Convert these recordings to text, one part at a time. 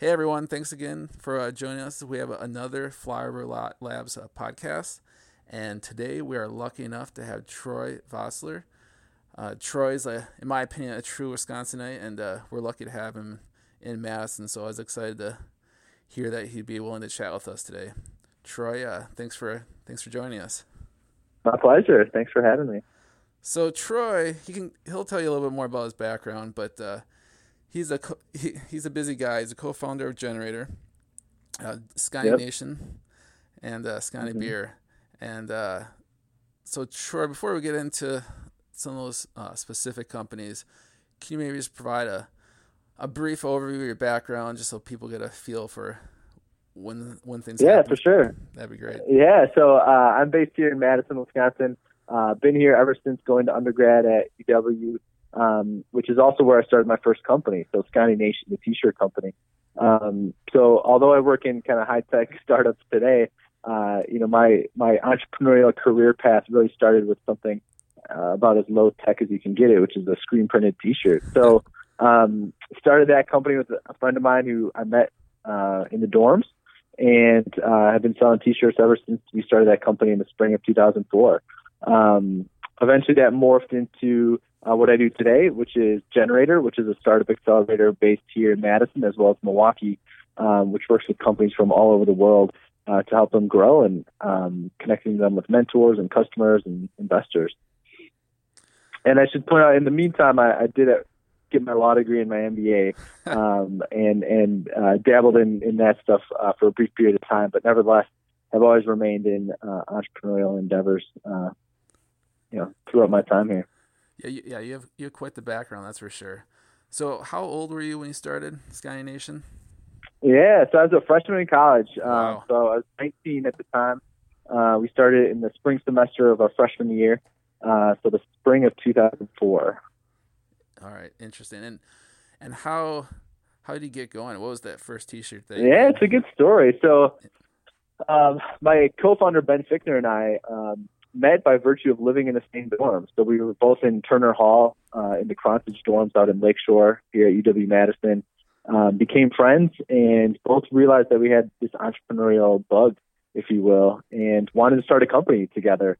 Hey everyone, thanks again for uh, joining us. We have another Flyover Labs uh, podcast, and today we are lucky enough to have Troy Vosseller. Uh, Troy's, in my opinion, a true Wisconsinite, and uh, we're lucky to have him in Madison. So I was excited to hear that he'd be willing to chat with us today. Troy, uh, thanks for thanks for joining us. My pleasure. Thanks for having me. So Troy, he can he'll tell you a little bit more about his background, but uh, he's a he, he's a busy guy. He's a co-founder of Generator, uh, Sconnie yep. Nation, and uh, Sconnie mm-hmm. Beer. And uh, so Troy, before we get into some of those uh, specific companies, can you maybe just provide a a brief overview of your background, just so people get a feel for when when things yeah happen? for sure that'd be great yeah so uh, i'm based here in madison wisconsin uh, been here ever since going to undergrad at uw um, which is also where i started my first company so sconnie nation the t-shirt company um, so although i work in kind of high-tech startups today uh, you know my my entrepreneurial career path really started with something uh, about as low tech as you can get it which is a screen printed t-shirt so um, started that company with a friend of mine who i met uh, in the dorms and uh, I've been selling T-shirts ever since we started that company in the spring of 2004. Um, eventually, that morphed into uh, what I do today, which is Generator, which is a startup accelerator based here in Madison as well as Milwaukee, um, which works with companies from all over the world uh, to help them grow and um, connecting them with mentors and customers and investors. And I should point out, in the meantime, I, I did get my law degree and my MBA, um, and and uh, dabbled in in that stuff uh, for a brief period of time. But nevertheless, I've always remained in uh, entrepreneurial endeavors, uh, you know, throughout my time here. Yeah, you, yeah, you have you have quite the background, that's for sure. So, how old were you when you started Sconnie Nation? Yeah, so I was a freshman in college. Um, wow. so I was 19 at the time. Uh, we started in the spring semester of our freshman year, uh, so the spring of 2004. All right, interesting. And and how how did you get going? What was that first T-shirt thing? Yeah, it's a good story. So, um, my co-founder Ben Fickner and I um, met by virtue of living in the same dorm. So we were both in Turner Hall uh, in the Kronshage dorms out in Lakeshore here at UW Madison. Um, became friends and both realized that we had this entrepreneurial bug, if you will, and wanted to start a company together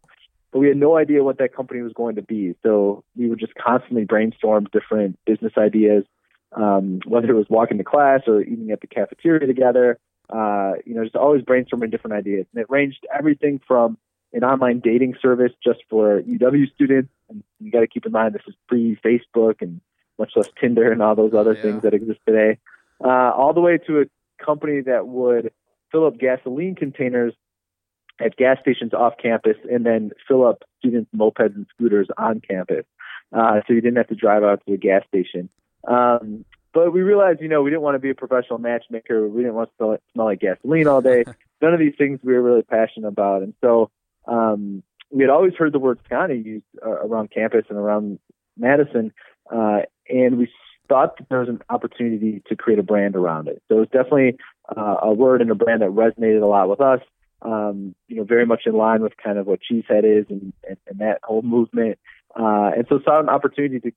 but we had no idea what that company was going to be. So we would just constantly brainstorm different business ideas, um, whether it was walking to class or eating at the cafeteria together. Uh, you know, just always brainstorming different ideas, and it ranged everything from an online dating service just for UW students, and you got to keep in mind this is pre-Facebook and much less Tinder and all those other yeah. things that exist today, uh, all the way to a company that would fill up gasoline containers at gas stations off campus and then fill up students' mopeds and scooters on campus. Uh, so you didn't have to drive out to the gas station. Um, but we realized, you know, we didn't want to be a professional matchmaker. We didn't want to smell, smell like gasoline all day. None of these things we were really passionate about. And so um, we had always heard the word Sconnie used uh, around campus and around Madison. Uh, and we thought that there was an opportunity to create a brand around it. So it was definitely uh, a word and a brand that resonated a lot with us um, you know, very much in line with kind of what Cheesehead is and, and, and that whole movement. Uh, and so saw an opportunity to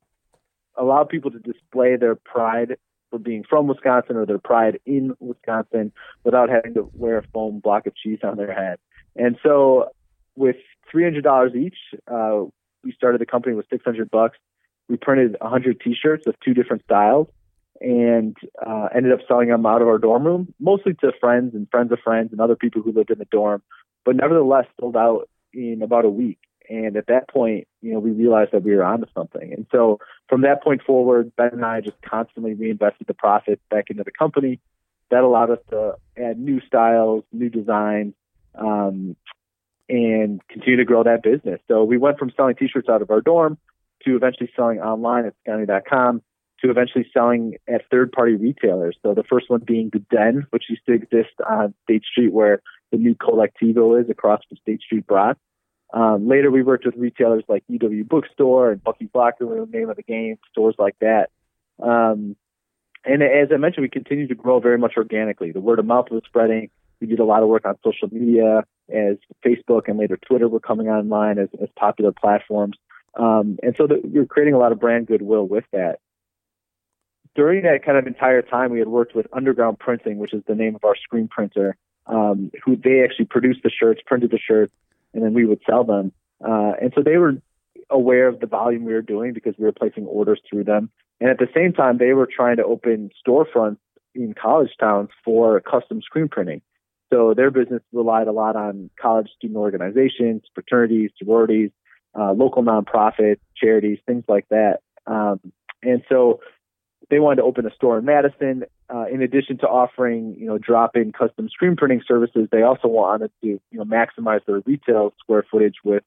allow people to display their pride for being from Wisconsin or their pride in Wisconsin without having to wear a foam block of cheese on their head. And so with $300 each, uh, we started the company with 600 bucks. We printed 100 t-shirts of two different styles and uh, ended up selling them out of our dorm room, mostly to friends and friends of friends and other people who lived in the dorm, but nevertheless sold out in about a week. And at that point, you know, we realized that we were onto something. And so from that point forward, Ben and I just constantly reinvested the profits back into the company. That allowed us to add new styles, new designs, um, and continue to grow that business. So we went from selling t-shirts out of our dorm to eventually selling online at sconnie.com to eventually selling at third party retailers. So the first one being the Den, which used to exist on State Street where the new Colectivo is across from State Street Brats. Um, later, we worked with retailers like UW Bookstore and Bucky's Locker Room, name of the game, stores like that. Um, and as I mentioned, we continued to grow very much organically. The word of mouth was spreading. We did a lot of work on social media as Facebook and later Twitter were coming online as, as popular platforms. Um, and so the, were creating a lot of brand goodwill with that during that kind of entire time, we had worked with Underground Printing, which is the name of our screen printer, um, who they actually produced the shirts, printed the shirts, and then we would sell them. Uh, and so they were aware of the volume we were doing because we were placing orders through them. And at the same time, they were trying to open storefronts in college towns for custom screen printing. So their business relied a lot on college student organizations, fraternities, sororities, uh, local nonprofits, charities, things like that. Um, and so they wanted to open a store in Madison. Uh, in addition to offering, you know, drop-in custom screen printing services, they also wanted to, you know, maximize their retail square footage with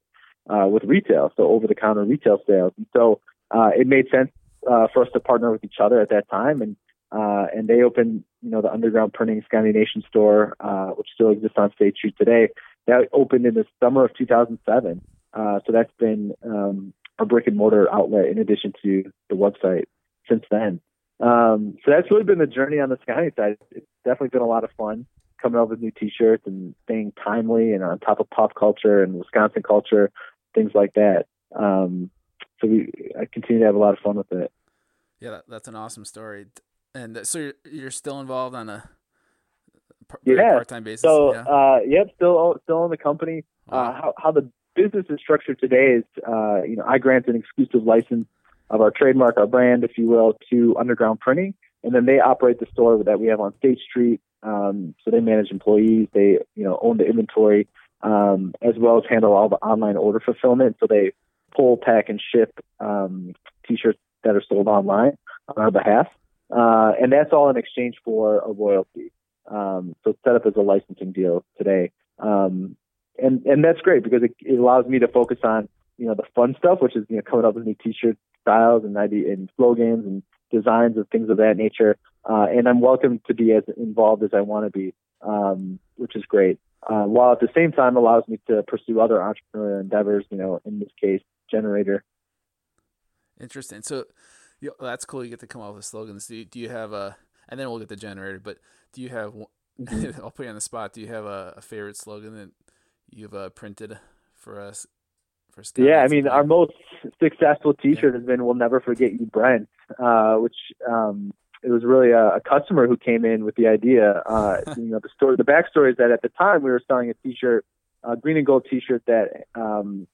uh, with retail, so over-the-counter retail sales. And so uh, it made sense uh, for us to partner with each other at that time, and uh, and they opened, you know, the Underground Printing Sconnie Nation store, uh, which still exists on State Street today. That opened in the summer of 2007. Uh, so that's been um, a brick and mortar outlet in addition to the website since then. Um, so that's really been the journey on the Sconnie side. It's definitely been a lot of fun coming up with new T-shirts and staying timely and on top of pop culture and Wisconsin culture, things like that. Um, so we, I continue to have a lot of fun with it. Yeah, that, that's an awesome story. And uh, so you're, you're still involved on a par- yeah. part-time basis. So, yeah. uh, yep, still still in the company. Wow. Uh, how how the business is structured today is, uh, you know, I grant an exclusive license of our trademark, our brand, if you will, to Underground Printing, and then they operate the store that we have on State Street. Um, so they manage employees, they you know own the inventory, um, as well as handle all the online order fulfillment. So they pull, pack, and ship um, t-shirts that are sold online on our behalf, uh, and that's all in exchange for a royalty. Um, so it's set up as a licensing deal today. Um, and and that's great because it, it allows me to focus on you know the fun stuff, which is you know coming up with new T-shirt styles and idea and slogans and designs and things of that nature. Uh, and I'm welcome to be as involved as I want to be, um, which is great. Uh, while at the same time allows me to pursue other entrepreneurial endeavors. You know, in this case, generator. Interesting. So you that's cool. You get to come up with slogans. Do you, do you have a? And then we'll get the generator. But do you have? Mm-hmm. I'll put you on the spot. Do you have a, a favorite slogan that you've uh, printed for us? For yeah, I mean, our most successful T-shirt yeah. has been "We'll Never Forget You, Brent," uh, which um, it was really a, a, customer who came in with the idea. Uh, you know, the story, the backstory is that at the time we were selling a T-shirt, a green and gold T-shirt that um,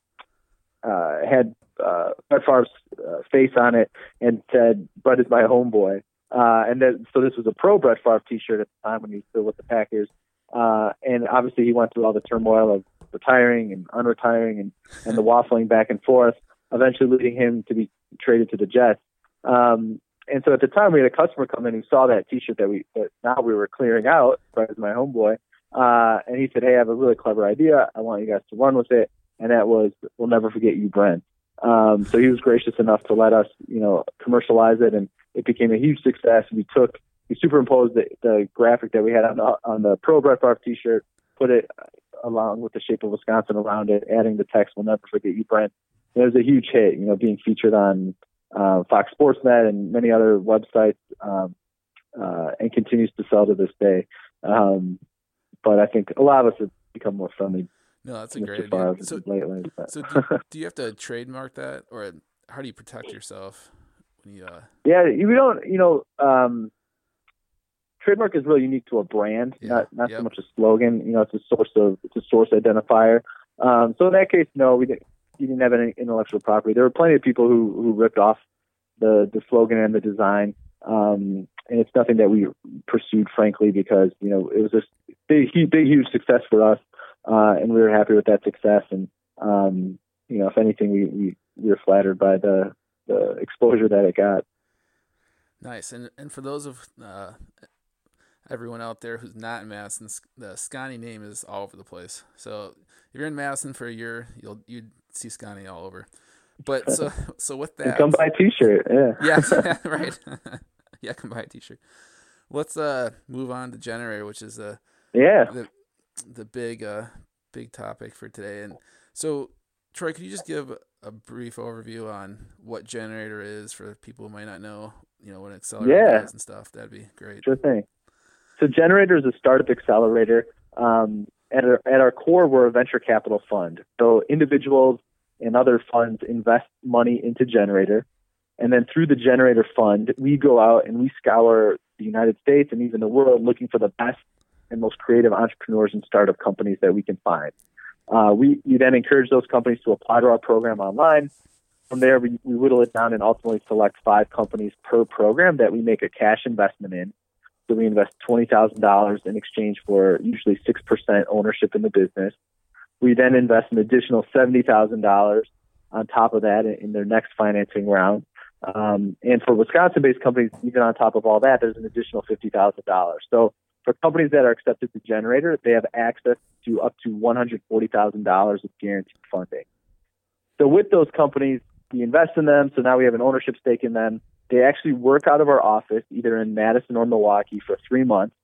uh, had uh, Brett Favre's uh, face on it and said, "Brett is my homeboy." Uh, and then, so this was a pro Brett Favre T-shirt at the time when he was still with the Packers. Uh, and obviously, he went through all the turmoil of retiring and unretiring and, and the waffling back and forth, eventually leading him to be traded to the Jets. Um, and so at the time, we had a customer come in who saw that T-shirt that we that now we were clearing out. Brett is my homeboy, uh, and he said, "Hey, I have a really clever idea. I want you guys to run with it." And that was, "We'll never forget you, Brent." Um, so he was gracious enough to let us, you know, commercialize it, and it became a huge success. We took we superimposed the, the graphic that we had on the, on the Pro Brett Favre T-shirt, put it along with the shape of Wisconsin around it, adding the text "We'll never forget you, Brent." And It was a huge hit, you know, being featured on uh, Fox Sports Net and many other websites, um, uh, and continues to sell to this day. Um, but I think a lot of us have become more friendly. No, that's a great idea. So, lately, so do, do, you have to trademark that, or how do you protect yourself? When you, uh... Yeah, we don't. You know, um, trademark is really unique to a brand, yeah. not not yep. so much a slogan. You know, it's a source of it's a source identifier. Um, so in that case, no, we didn't. You didn't have any intellectual property. There were plenty of people who who ripped off the the slogan and the design, um, and it's nothing that we pursued, frankly, because you know it was a big, big, huge success for us, uh, and we were happy with that success. And um, you know, if anything, we, we we were flattered by the the exposure that it got. Nice, and and for those of uh, everyone out there who's not in Madison, the Sconnie name is all over the place. So if you're in Madison for a year, you'll you'd see Sconnie all over. But so so with that, come buy a T-shirt. Yeah. yeah. right. yeah, come buy a T-shirt. Let's uh move on to generator, which is a yeah the the big uh big topic for today. And so Troy, could you just give a brief overview on what generator is for people who might not know, you know, what an accelerator yeah. is and stuff? That'd be great. Sure thing. So Generator is a startup accelerator. Um, at, our, at our core, we're a venture capital fund. So individuals and other funds invest money into Generator, And then through the Generator Fund, we go out and we scour the United States and even the world looking for the best and most creative entrepreneurs and startup companies that we can find. Uh, we, then encourage those companies to apply to our program online. From there, we, we whittle it down and ultimately select five companies per program that we make a cash investment in. So we invest $20,000 in exchange for usually 6% ownership in the business. We then invest an additional $70,000 on top of that in their next financing round. Um, and for Wisconsin-based companies, even on top of all that, there's an additional $50,000. So for companies that are accepted to Generator, they have access to up to $140,000 of guaranteed funding. So with those companies, we invest in them. So now we have an ownership stake in them. They actually work out of our office, either in Madison or Milwaukee, for three months,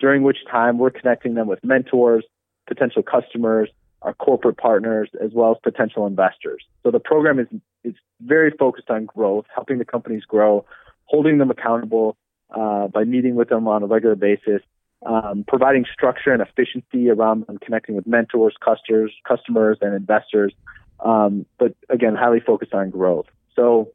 during which time we're connecting them with mentors, potential customers, our corporate partners, as well as potential investors. So the program is is very focused on growth, helping the companies grow, holding them accountable uh, by meeting with them on a regular basis, um, providing structure and efficiency around connecting with mentors, customers, customers, and investors. Um, but again, highly focused on growth. So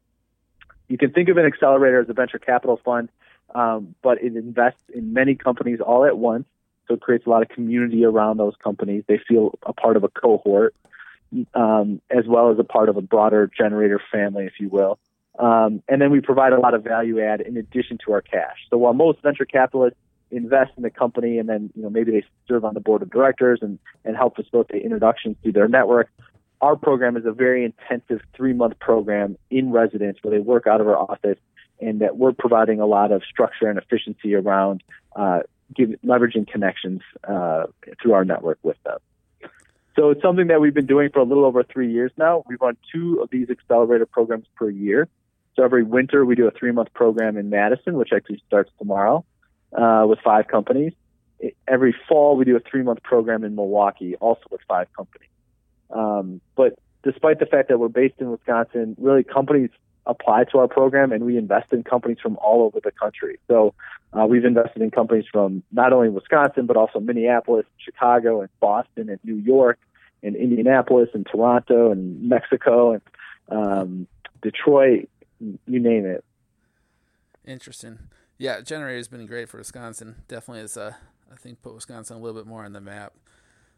you can think of an accelerator as a venture capital fund, um, but it invests in many companies all at once. So it creates a lot of community around those companies. They feel a part of a cohort, um, as well as a part of a broader generator family, if you will. Um, and then we provide a lot of value add in addition to our cash. So while most venture capitalists invest in the company and then you know maybe they serve on the board of directors and and help facilitate introductions through their network, our program is a very intensive three month program in residence where they work out of our office and that we're providing a lot of structure and efficiency around uh, give, leveraging connections uh, through our network with them. So it's something that we've been doing for a little over three years now. We run two of these accelerator programs per year. So every winter we do a three month program in Madison, which actually starts tomorrow uh, with five companies. Every fall we do a three month program in Milwaukee, also with five companies. Um, but despite the fact that we're based in Wisconsin, really companies apply to our program and we invest in companies from all over the country. So uh, we've invested in companies from not only Wisconsin, but also Minneapolis, Chicago, and Boston, and New York, and Indianapolis, and Toronto, and Mexico, and um, Detroit, you name it. Interesting. Yeah, generator has been great for Wisconsin. Definitely has, uh, I think, put Wisconsin a little bit more on the map.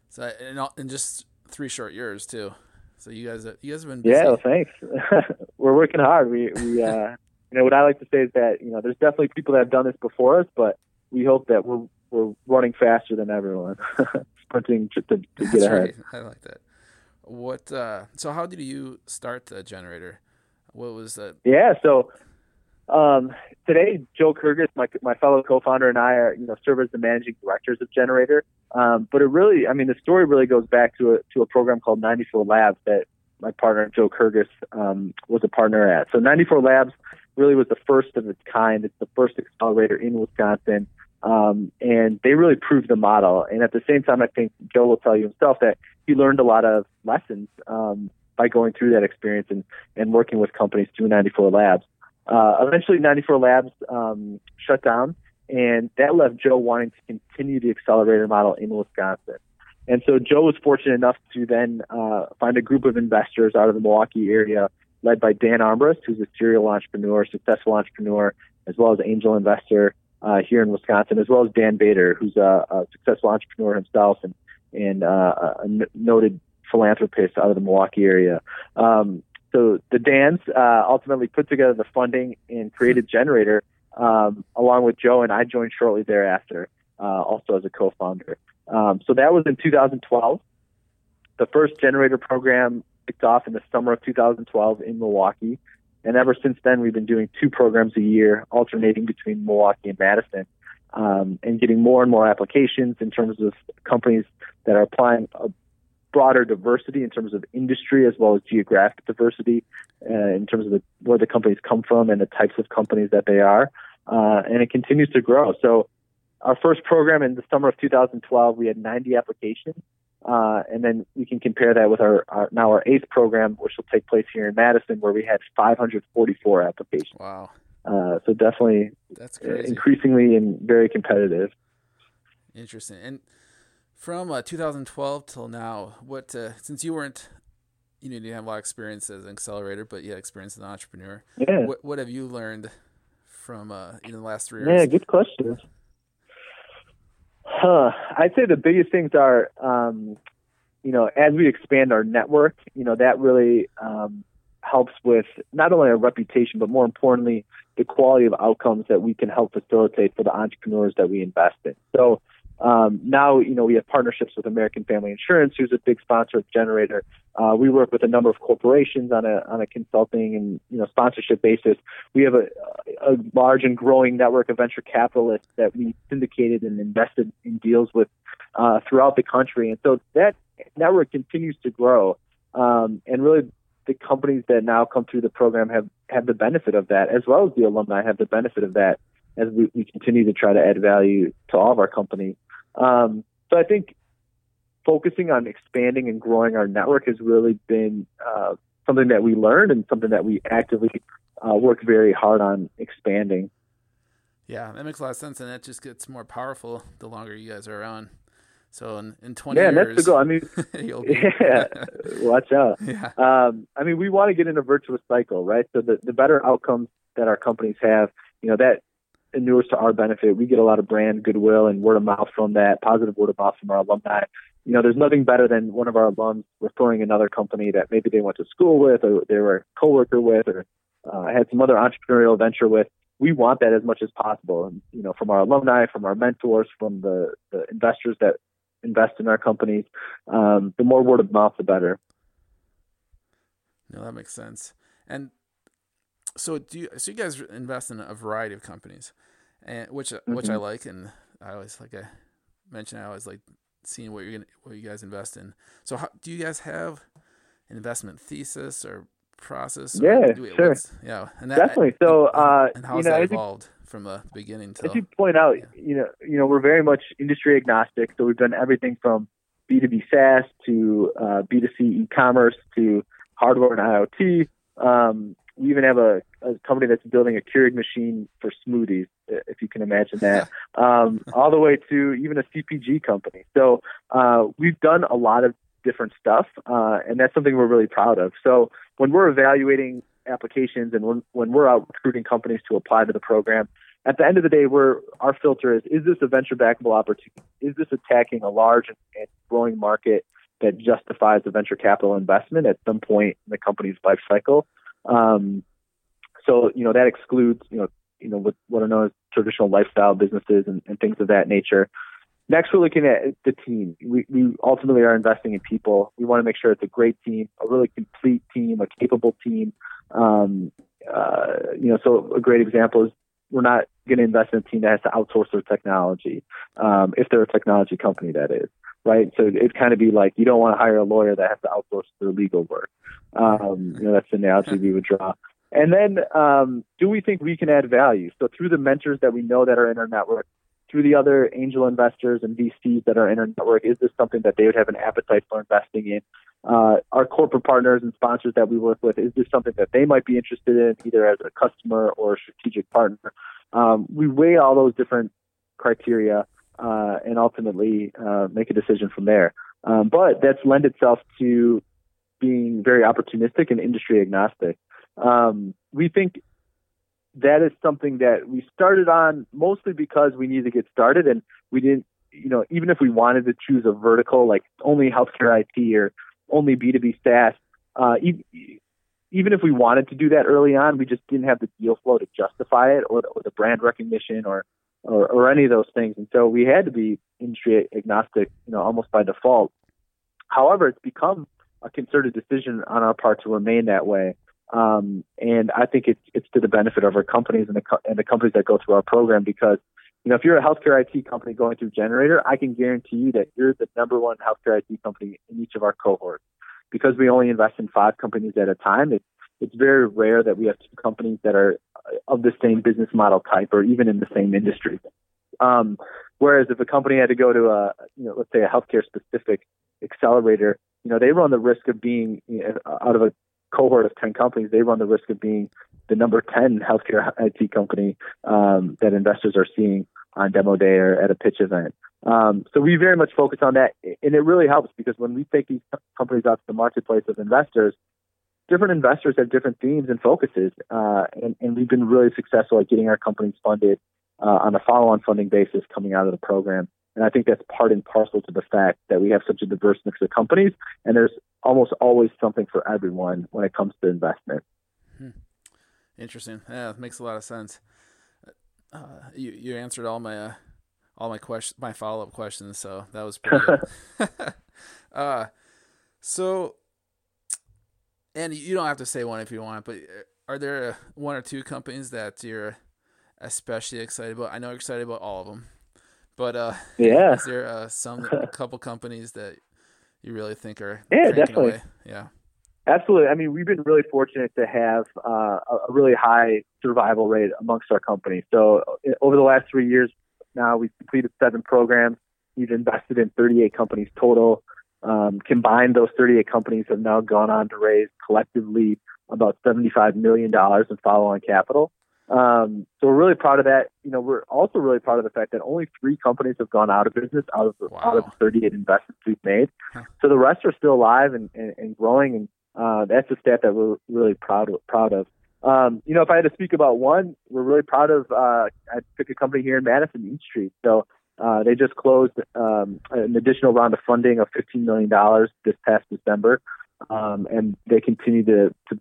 So, in, in just three short years too. So you guys, you guys have been busy. yeah. Well, thanks. We're working hard. We we uh, you know what I like to say is that you know there's definitely people that have done this before us, but we hope that we're we're running faster than everyone, sprinting to, to, get That's ahead. Right. I like that. What? Uh, so how did you start the generator? What was that? Yeah. So um, today, Joe Kirgues, my my fellow co-founder, and I are you know serve as the managing directors of Generator. Um, but it really, I mean, the story really goes back to a to a program called 94 Labs that my partner Joe Kirgues um, was a partner at. So 94 Labs really was the first of its kind. It's the first accelerator in Wisconsin. Um, and they really proved the model. And at the same time, I think Joe will tell you himself that he learned a lot of lessons um, by going through that experience and, and working with companies through 94 Labs. Uh, eventually, 94 Labs um, shut down, and that left Joe wanting to continue the accelerator model in Wisconsin. And so Joe was fortunate enough to then uh, find a group of investors out of the Milwaukee area, led by Dan Armbrust, who's a serial entrepreneur, successful entrepreneur, as well as angel investor uh, here in Wisconsin, as well as Dan Bader, who's a, a successful entrepreneur himself and and uh, a noted philanthropist out of the Milwaukee area. Um, so the Dans uh, ultimately put together the funding and created Generator um, along with Joe, and I joined shortly thereafter, uh, also as a co-founder. Um, so that was in 2012. The first Generator program kicked off in the summer of 2012 in Milwaukee, and ever since then we've been doing two programs a year, alternating between Milwaukee and Madison. Um, and getting more and more applications in terms of companies that are applying a broader diversity in terms of industry as well as geographic diversity uh, in terms of the, where the companies come from and the types of companies that they are. Uh, and it continues to grow. So our first program in the summer of 2012, we had 90 applications. Uh, and then we can compare that with our, our, now our eighth program, which will take place here in Madison, where we had 544 applications. Wow! Uh, so definitely, that's crazy. increasingly and very competitive. Interesting. And from uh, 2012 till now, what uh, since you weren't you know, you didn't have a lot of experience as an accelerator, but you had experience as an entrepreneur. Yeah. What What have you learned from uh, in the last three years? Yeah, good question. Huh. I'd say the biggest things are, um, you know, as we expand our network, you know, that really um, helps with not only our reputation, but more importantly, the quality of outcomes that we can help facilitate for the entrepreneurs that we invest in. So um, now, you know, we have partnerships with American Family Insurance, who's a big sponsor of Generator. Uh, we work with a number of corporations on a on a consulting and you know sponsorship basis. We have a, a large and growing network of venture capitalists that we syndicated and invested in deals with uh, throughout the country, and so that network continues to grow. Um, and really, the companies that now come through the program have have the benefit of that, as well as the alumni have the benefit of that as we, we continue to try to add value to all of our companies. Um, so I think focusing on expanding and growing our network has really been uh, something that we learned and something that we actively uh, work very hard on expanding. Yeah, that makes a lot of sense, and that just gets more powerful the longer you guys are around. So in, in 20 yeah, years, that's the goal. I mean, yeah, watch out. Yeah. Um, I mean, we want to get in a virtuous cycle, right? So the, the better outcomes that our companies have, you know, that inures to our benefit. We get a lot of brand goodwill and word of mouth from that, positive word of mouth from our alumni. You know, there's nothing better than one of our alums referring another company that maybe they went to school with or they were a coworker with or uh, had some other entrepreneurial venture with. We want that as much as possible, and you know, from our alumni, from our mentors, from the, the investors that invest in our companies. Um, the more word of mouth, the better. No, that makes sense. And so do you, so you guys invest in a variety of companies, and which mm-hmm. which I mm-hmm. like, and I always like I mentioned I always like seeing what you're gonna, what you guys invest in. So how, do you guys have an investment thesis or process? Or yeah, sure. Yeah, and that, definitely. So uh, and how's you know, that evolved you, from the beginning to? As you point out, yeah. you know, you know, we're very much industry agnostic. So we've done everything from B2B SaaS to uh, B2C e-commerce to hardware and IoT. Um, we even have a, a company that's building a Keurig machine for smoothies, if you can imagine that, um, all the way to even a CPG company. So uh, we've done a lot of different stuff, uh, and that's something we're really proud of. So when we're evaluating applications and when, when we're out recruiting companies to apply to the program, at the end of the day, we're, our filter is, is this a venture backable opportunity? Is this attacking a large and, growing market that justifies a venture capital investment at some point in the company's life cycle? Um, so you know that excludes you know you know what what are known as traditional lifestyle businesses and, and things of that nature. Next, we're looking at the team. We, we ultimately are investing in people. We want to make sure it's a great team, a really complete team, a capable team. Um, uh, you know, so a great example is we're not going to invest in a team that has to outsource their technology, um, if they're a technology company, that is, right? So it'd kind of be like you don't want to hire a lawyer that has to outsource their legal work. Um, you know, that's the analogy we would draw. And then, um, do we think we can add value? So through the mentors that we know that are in our network, through the other angel investors and VCs that are in our network, is this something that they would have an appetite for investing in? Uh, our corporate partners and sponsors that we work with, is this something that they might be interested in, either as a customer or a strategic partner? Um, we weigh all those different criteria uh, and ultimately uh, make a decision from there. Um, but that's lend itself to being very opportunistic and industry agnostic. Um, we think that is something that we started on mostly because we needed to get started and we didn't, you know, even if we wanted to choose a vertical like only healthcare IT or only B2B SaaS, uh, even if we wanted to do that early on, we just didn't have the deal flow to justify it or, or the brand recognition or, or, or any of those things. And so we had to be industry agnostic, you know, almost by default. However, it's become a concerted decision on our part to remain that way. Um, and I think it's it's to the benefit of our companies and the and the companies that go through our program because you know if you're a healthcare IT company going through Generator, I can guarantee you that you're the number one healthcare IT company in each of our cohorts because we only invest in five companies at a time. It's very rare that we have two companies that are of the same business model type or even in the same industry. Um, whereas if a company had to go to a you know let's say a healthcare specific accelerator, you know they run the risk of being you know, out of a cohort of 10 companies, they run the risk of being the number 10 healthcare IT company um, that investors are seeing on demo day or at a pitch event. Um, so we very much focus on that, and it really helps because when we take these companies out to the marketplace of investors, different investors have different themes and focuses, uh, and, and, we've been really successful at getting our companies funded uh, on a follow-on funding basis coming out of the program. And I think that's part and parcel to the fact that we have such a diverse mix of companies, and there's almost always something for everyone when it comes to investment. Hmm. Interesting. Yeah, it makes a lot of sense. Uh, you you answered all my uh, all my question my follow up questions, so that was pretty good. uh, so, and you don't have to say one if you want, but uh, are there one or two companies that you're especially excited about? I know you're excited about all of them, but uh, yeah, is there uh, some a couple companies that you really think are yeah definitely away? yeah Absolutely. I mean, we've been really fortunate to have uh, a really high survival rate amongst our company. So uh, over the last three years now, we've completed seven programs. We've invested in 38 companies total. Um, combined, those 38 companies have now gone on to raise collectively about $75 million in follow-on capital. Um, so we're really proud of that. You know, we're also really proud of the fact that only three companies have gone out of business out of wow. out of the 38 investments we've made. Huh. So the rest are still alive and, and, and growing. And uh, that's a stat that we're really proud of, proud of. Um, you know, if I had to speak about one, we're really proud of. Uh, I pick a company here in Madison, Eat Street. So uh, they just closed um, an additional round of funding of $15 million this past December, um, and they continue to, to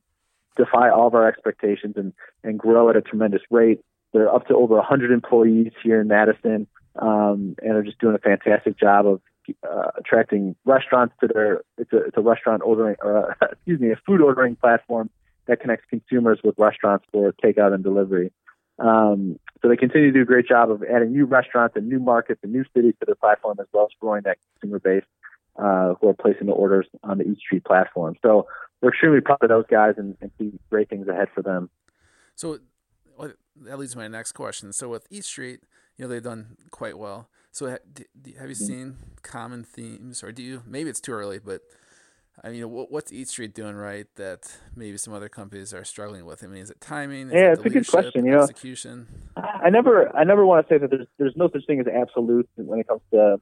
defy all of our expectations and, and grow at a tremendous rate. They're up to over 100 employees here in Madison, um, and are just doing a fantastic job of uh, attracting restaurants to their. It's a it's a restaurant ordering, or uh, excuse me, a food ordering platform that connects consumers with restaurants for takeout and delivery. Um, so they continue to do a great job of adding new restaurants and new markets and new cities to their platform, as well as growing that consumer base uh, who are placing the orders on the Eat Street platform. So we're extremely proud of those guys and, and see great things ahead for them. So that leads to my next question. So with Eat Street, you know they've done quite well. So have you mm-hmm. seen common themes, or do you? Maybe it's too early, but I mean, what's Eat Street doing right that maybe some other companies are struggling with? I mean, is it timing? Is yeah, it it's a good question. You know, execution. I never, I never want to say that there's there's no such thing as absolute when it comes to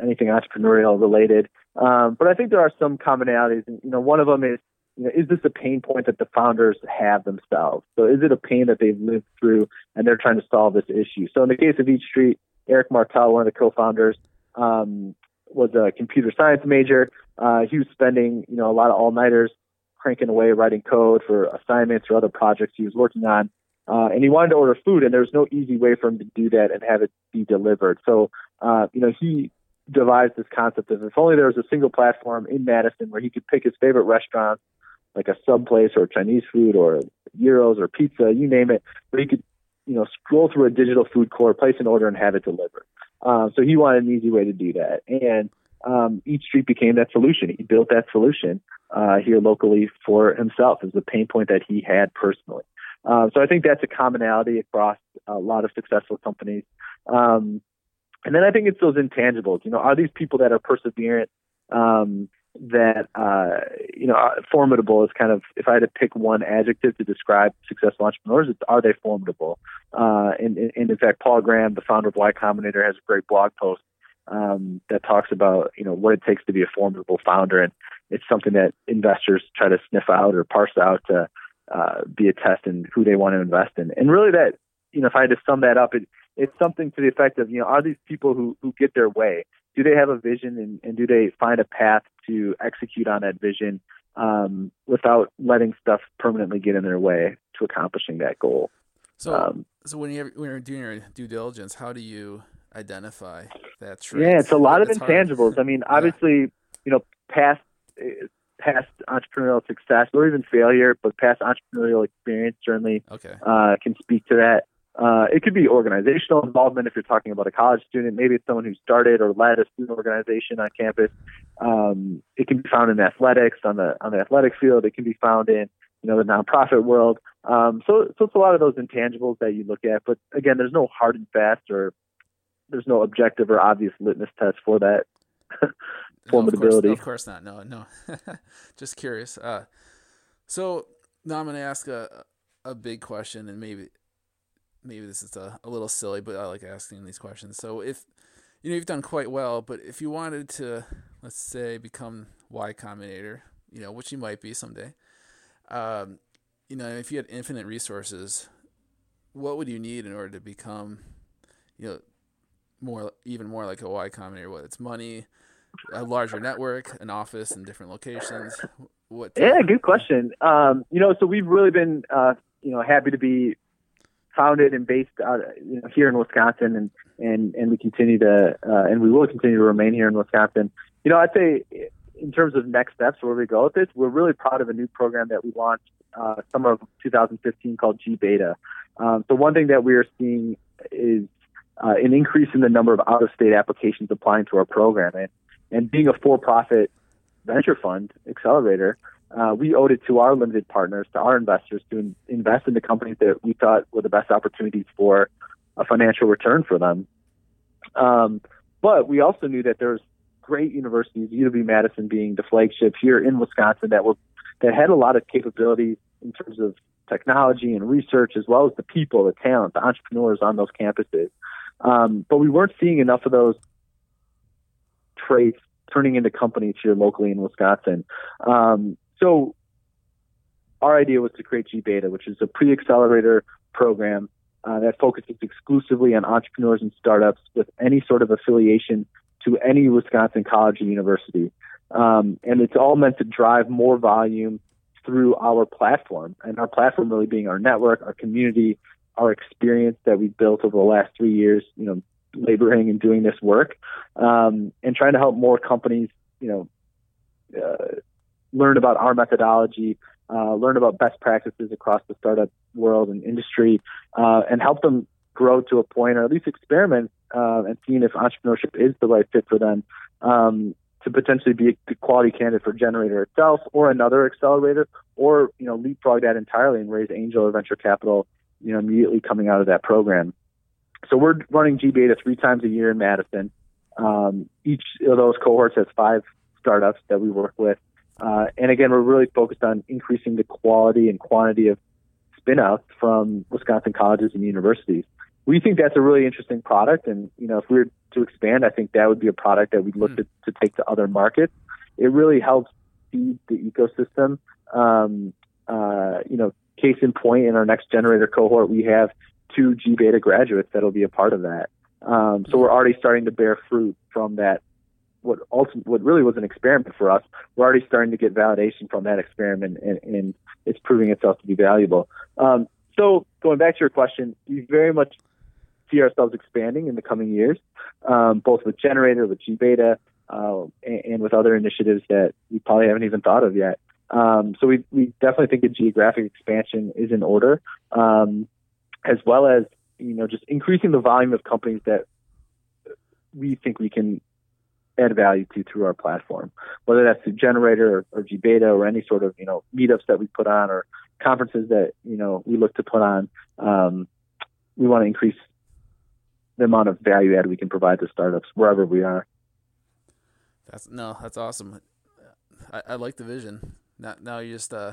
anything entrepreneurial related. Um, but I think there are some commonalities, and you know, one of them is you know, is this a pain point that the founders have themselves? So is it a pain that they've lived through and they're trying to solve this issue? So in the case of Eat Street, Eric Martel, one of the co-founders, um, was a computer science major. Uh, he was spending, you know, a lot of all-nighters cranking away writing code for assignments or other projects he was working on. Uh, and he wanted to order food, and there was no easy way for him to do that and have it be delivered. So, uh, you know, he devised this concept of if only there was a single platform in Madison where he could pick his favorite restaurants, like a sub place or Chinese food or gyros or pizza, you name it, where he could you know, scroll through a digital food court, place an order, and have it delivered. Um, so he wanted an easy way to do that, and um, Eat Street became that solution. He built that solution uh, here locally for himself as the pain point that he had personally. Um, so I think that's a commonality across a lot of successful companies. Um, and then I think it's those intangibles. You know, are these people that are perseverant? Um, that uh, you know uh, formidable is kind of if I had to pick one adjective to describe successful entrepreneurs, it's are they formidable? Uh, and, and in fact, Paul Graham, the founder of Y Combinator, has a great blog post um, that talks about you know what it takes to be a formidable founder, and it's something that investors try to sniff out or parse out to uh, be a test in who they want to invest in. And really, that you know if I had to sum that up, it it's something to the effect of you know are these people who who get their way do they have a vision and, and do they find a path to execute on that vision um, without letting stuff permanently get in their way to accomplishing that goal? So, um, so when you when you're doing your due diligence, how do you identify that trait? Yeah, it's a lot of intangibles. Hard. I mean, obviously, yeah. you know, past past entrepreneurial success or even failure, but past entrepreneurial experience certainly okay. uh, can speak to that. Uh, it could be organizational involvement if you're talking about a college student. Maybe it's someone who started or led a student organization on campus. Um, it can be found in athletics on the on the athletic field. It can be found in you know the nonprofit world. Um, so so it's a lot of those intangibles that you look at. But again, there's no hard and fast or there's no objective or obvious litmus test for that formidability. No, of, course, of, course, not. No, no. Just curious. Uh, so now I'm going to ask a a big question, and maybe maybe this is a, a little silly, but I like asking these questions. So if you know you've done quite well, but if you wanted to, let's say, become Y Combinator, you know, which you might be someday, um, you know, if you had infinite resources, what would you need in order to become, you know, more even more like a Y Combinator? What it's money, a larger network, an office in different locations. What? Yeah, good question. Um, you know, so we've really been, uh, you know, happy to be founded and based out, you know, here in Wisconsin, and and and we continue to, uh, and we will continue to remain here in Wisconsin. You know, I'd say in terms of next steps, where we go with this, we're really proud of a new program that we launched uh, summer of 2015 called G Beta. Um, so one thing that we are seeing is uh, an increase in the number of out-of-state applications applying to our program, and and being a for-profit venture fund accelerator, uh, we owed it to our limited partners, to our investors, to in- invest in the companies that we thought were the best opportunities for a financial return for them. Um, but we also knew that there was great universities, UW Madison being the flagship here in Wisconsin, that were that had a lot of capabilities in terms of technology and research, as well as the people, the talent, the entrepreneurs on those campuses. Um, but we weren't seeing enough of those traits turning into companies here locally in Wisconsin. Um, so our idea was to create G Beta, which is a pre-accelerator program uh, that focuses exclusively on entrepreneurs and startups with any sort of affiliation to any Wisconsin college or university. Um, and it's all meant to drive more volume through our platform, and our platform really being our network, our community, our experience that we've built over the last three years. You know, laboring and doing this work, um, and trying to help more companies, you know, uh, learn about our methodology, uh, learn about best practices across the startup world and industry, uh, and help them grow to a point, or at least experiment uh, and seeing if entrepreneurship is the right fit for them. Um, to potentially be a quality candidate for generator itself or another accelerator or you know leapfrog that entirely and raise angel or venture capital you know immediately coming out of that program so we're running G Beta three times a year in Madison. Um, each of those cohorts has five startups that we work with. Uh, and again, we're really focused on increasing the quality and quantity of spinouts from Wisconsin colleges and universities. We think that's a really interesting product, and you know, if we were to expand, I think that would be a product that we'd look mm. to, to take to other markets. It really helps feed the ecosystem. Um, uh, you know, case in point, in our next generator cohort, we have two G Beta graduates that'll be a part of that. Um, so we're already starting to bear fruit from that. What ultimately, what really was an experiment for us, we're already starting to get validation from that experiment, and, and it's proving itself to be valuable. Um, so going back to your question, we very much see ourselves expanding in the coming years, um, both with Generator, with G Beta, uh, and, and, with other initiatives that we probably haven't even thought of yet. Um, so we, we definitely think a geographic expansion is in order. Um, as well as you know just increasing the volume of companies that we think we can add value to through our platform, whether that's through Generator or, or GBeta or any sort of you know meetups that we put on or conferences that you know we look to put on. Um, we want to increase the amount of value add we can provide to startups wherever we are. That's no, that's awesome. I, I like the vision. Now, now you just uh,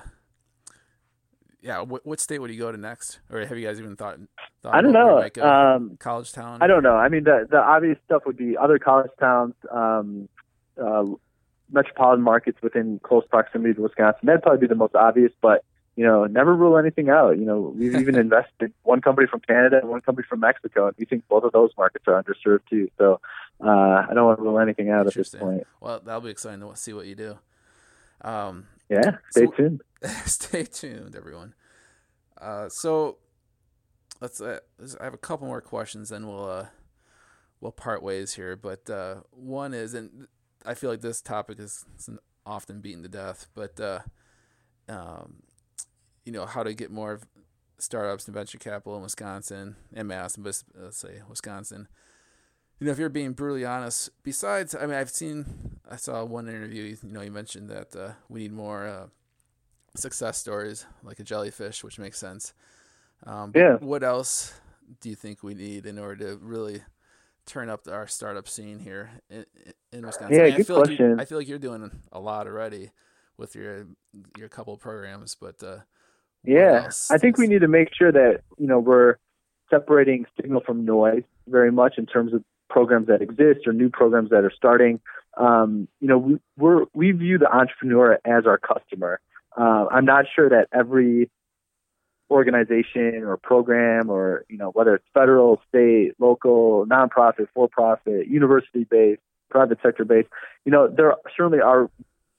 yeah, what, what state would you go to next, or have you guys even thought? thought I don't know. Like um, college town. I don't know. I mean, the the obvious stuff would be other college towns, um, uh, metropolitan markets within close proximity to Wisconsin. That'd probably be the most obvious, but you know, never rule anything out. You know, we've even invested one company from Canada and one company from Mexico, and we think both of those markets are underserved too. So uh, I don't want to rule anything out at this point. Well, that'll be exciting to see what you do. Um, yeah, stay so, tuned. stay tuned, everyone. Uh, so let's. Uh, I have a couple more questions, then we'll uh, we'll part ways here. But uh, one is, and I feel like this topic is, often beaten to death, but uh, um, you know how to get more startups and venture capital in Wisconsin and Madison, but let's say Wisconsin. You know, if you're being brutally honest, besides, I mean, I've seen, I saw one interview, you know, you mentioned that uh, we need more uh, success stories like a jellyfish, which makes sense. Um, yeah. What else do you think we need in order to really turn up our startup scene here in, in Wisconsin? Yeah, I, mean, good I feel question. Like I feel like you're doing a lot already with your your couple programs, but uh, yeah, I think we need to make sure that you know we're separating signal from noise very much in terms of programs that exist or new programs that are starting. Um, you know, we, we're, we view the entrepreneur as our customer. Uh, I'm not sure that every organization or program or you know whether it's federal, state, local, nonprofit, for-profit, university-based, private sector-based, you know there certainly are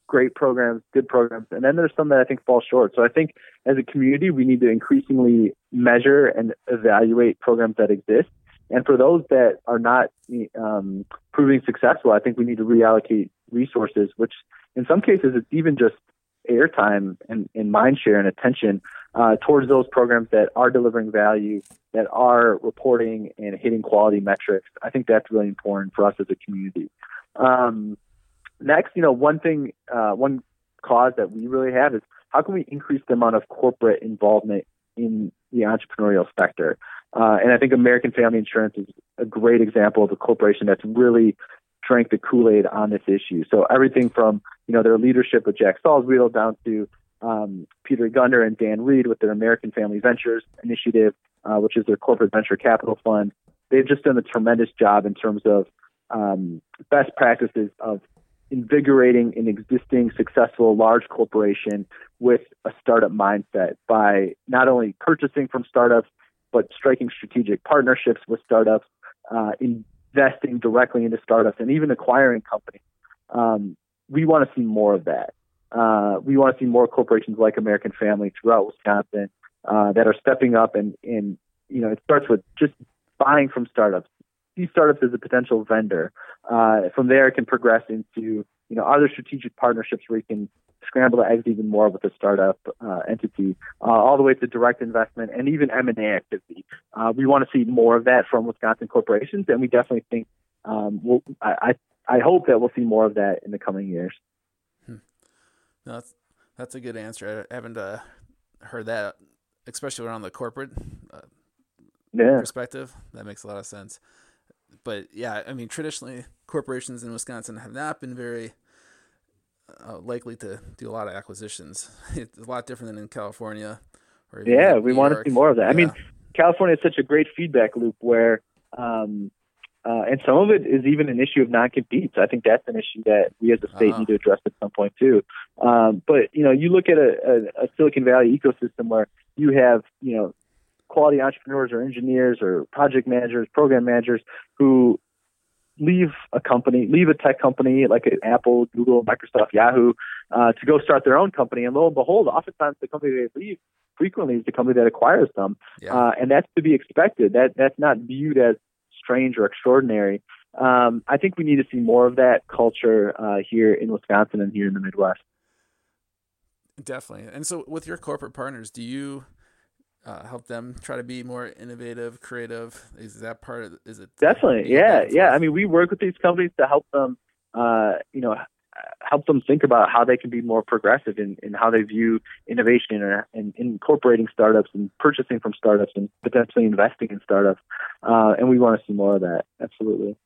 great programs, good programs, and then there's some that I think fall short. So I think as a community we need to increasingly measure and evaluate programs that exist. And for those that are not um, proving successful, I think we need to reallocate resources, which in some cases it's even just airtime and, and mind share and attention uh, towards those programs that are delivering value, that are reporting and hitting quality metrics. I think that's really important for us as a community. Um, next, you know, one thing, uh, one cause that we really have is how can we increase the amount of corporate involvement in the entrepreneurial sector? Uh, and I think American Family Insurance is a great example of a corporation that's really drank the Kool-Aid on this issue. So everything from you know their leadership with Jack Salzwedel down to um, Peter Gunder and Dan Reed with their American Family Ventures initiative, uh, which is their corporate venture capital fund. They've just done a tremendous job in terms of um, best practices of invigorating an existing successful large corporation with a startup mindset by not only purchasing from startups but striking strategic partnerships with startups, uh, investing directly into startups, and even acquiring companies. Um, we want to see more of that. Uh, we want to see more corporations like American Family throughout Wisconsin uh, that are stepping up and, and you know it starts with just buying from startups. See startups as a potential vendor. Uh, from there, it can progress into you know other strategic partnerships where you can scramble the eggs even more with a startup uh, entity, uh, all the way to direct investment and even M&A activity. Uh, we want to see more of that from Wisconsin corporations, and we definitely think um, we'll, I, I hope that we'll see more of that in the coming years. Hmm. No, that's that's a good answer. I haven't uh, heard that, especially around the corporate uh, yeah. perspective. That makes a lot of sense. But yeah, I mean, traditionally, corporations in Wisconsin have not been very uh, likely to do a lot of acquisitions. It's a lot different than in California. yeah, we New want York. to see more of that. Yeah. I mean, California is such a great feedback loop where um, uh, and some of it is even an issue of non-competes. I think that's an issue that we as a state uh-huh. need to address at some point too. Um, but you know, you look at a, a, a Silicon Valley ecosystem where you have you know quality entrepreneurs or engineers or project managers, program managers who leave a company, leave a tech company like Apple, Google, Microsoft, Yahoo, uh, to go start their own company. And lo and behold, oftentimes the company they leave frequently is the company that acquires them, yeah. uh, and that's to be expected. That that's not viewed as strange or extraordinary. Um, I think we need to see more of that culture uh, here in Wisconsin and here in the Midwest. Definitely. And so, with your corporate partners, do you uh, help them try to be more innovative, creative? Is that part of? Is it definitely? Yeah, yeah. I mean, we work with these companies to help them. Uh, you know, help them think about how they can be more progressive in, in how they view innovation and, and incorporating startups and purchasing from startups and potentially investing in startups. Uh, and we want to see more of that. Absolutely.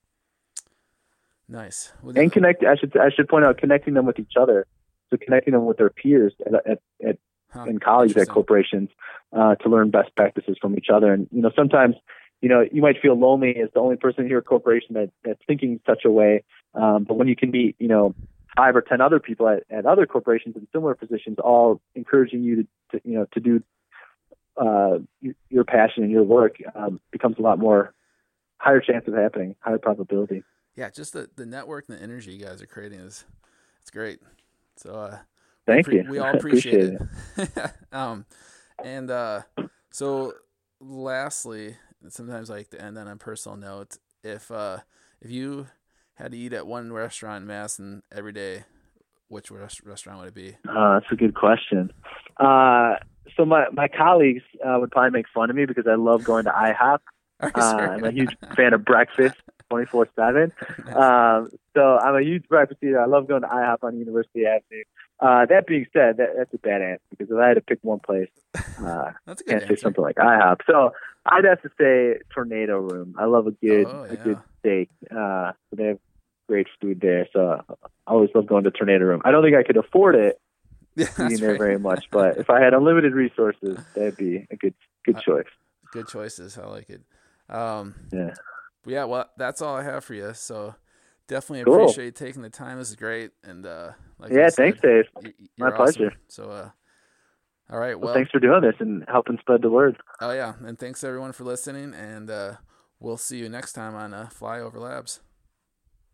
Nice. Well, and connect. I should I should point out connecting them with each other. So connecting them with their peers at, at, at huh, and colleagues at corporations uh, to learn best practices from each other. And you know sometimes you know, you might feel lonely as the only person here at corporation that, that's thinking such a way. Um, but when you can meet, you know, five or ten other people at, at other corporations in similar positions, all encouraging you to, to you know to do uh, your passion and your work um, becomes a lot more higher chance of happening, higher probability. Yeah, just the, the network and the energy you guys are creating is it's great. So uh, thank we, you. We all appreciate, appreciate it. um, and uh, so lastly, sometimes I like to end on a personal note. If uh, if you had to eat at one restaurant in Madison every day, which restaurant would it be? Uh, that's a good question. Uh, so my my colleagues uh, would probably make fun of me because I love going to IHOP. Uh, I'm a huge fan of breakfast, 24 seven. Um, so I'm a huge breakfast eater. I love going to IHOP on University Avenue. Uh, that being said, that, that's a bad answer because if I had to pick one place, uh, that's a good answer. say something like IHOP. So I'd have to say Tornado Room. I love a good oh, yeah. a good steak. Uh, they have great food there. So I always love going to Tornado Room. I don't think I could afford it yeah, eating there right. very much, but if I had unlimited resources, that'd be a good good choice. good choices. I like it. Um, yeah. Yeah. Well, that's all I have for you. So definitely Cool. appreciate you taking the time. This is great. And uh, like yeah, said, thanks, Dave. My awesome. pleasure. So, uh, all right. Well, Well, thanks for doing this and helping spread the word. oh yeah, and thanks everyone for listening. And uh, we'll see you next time on uh, Flyover Labs.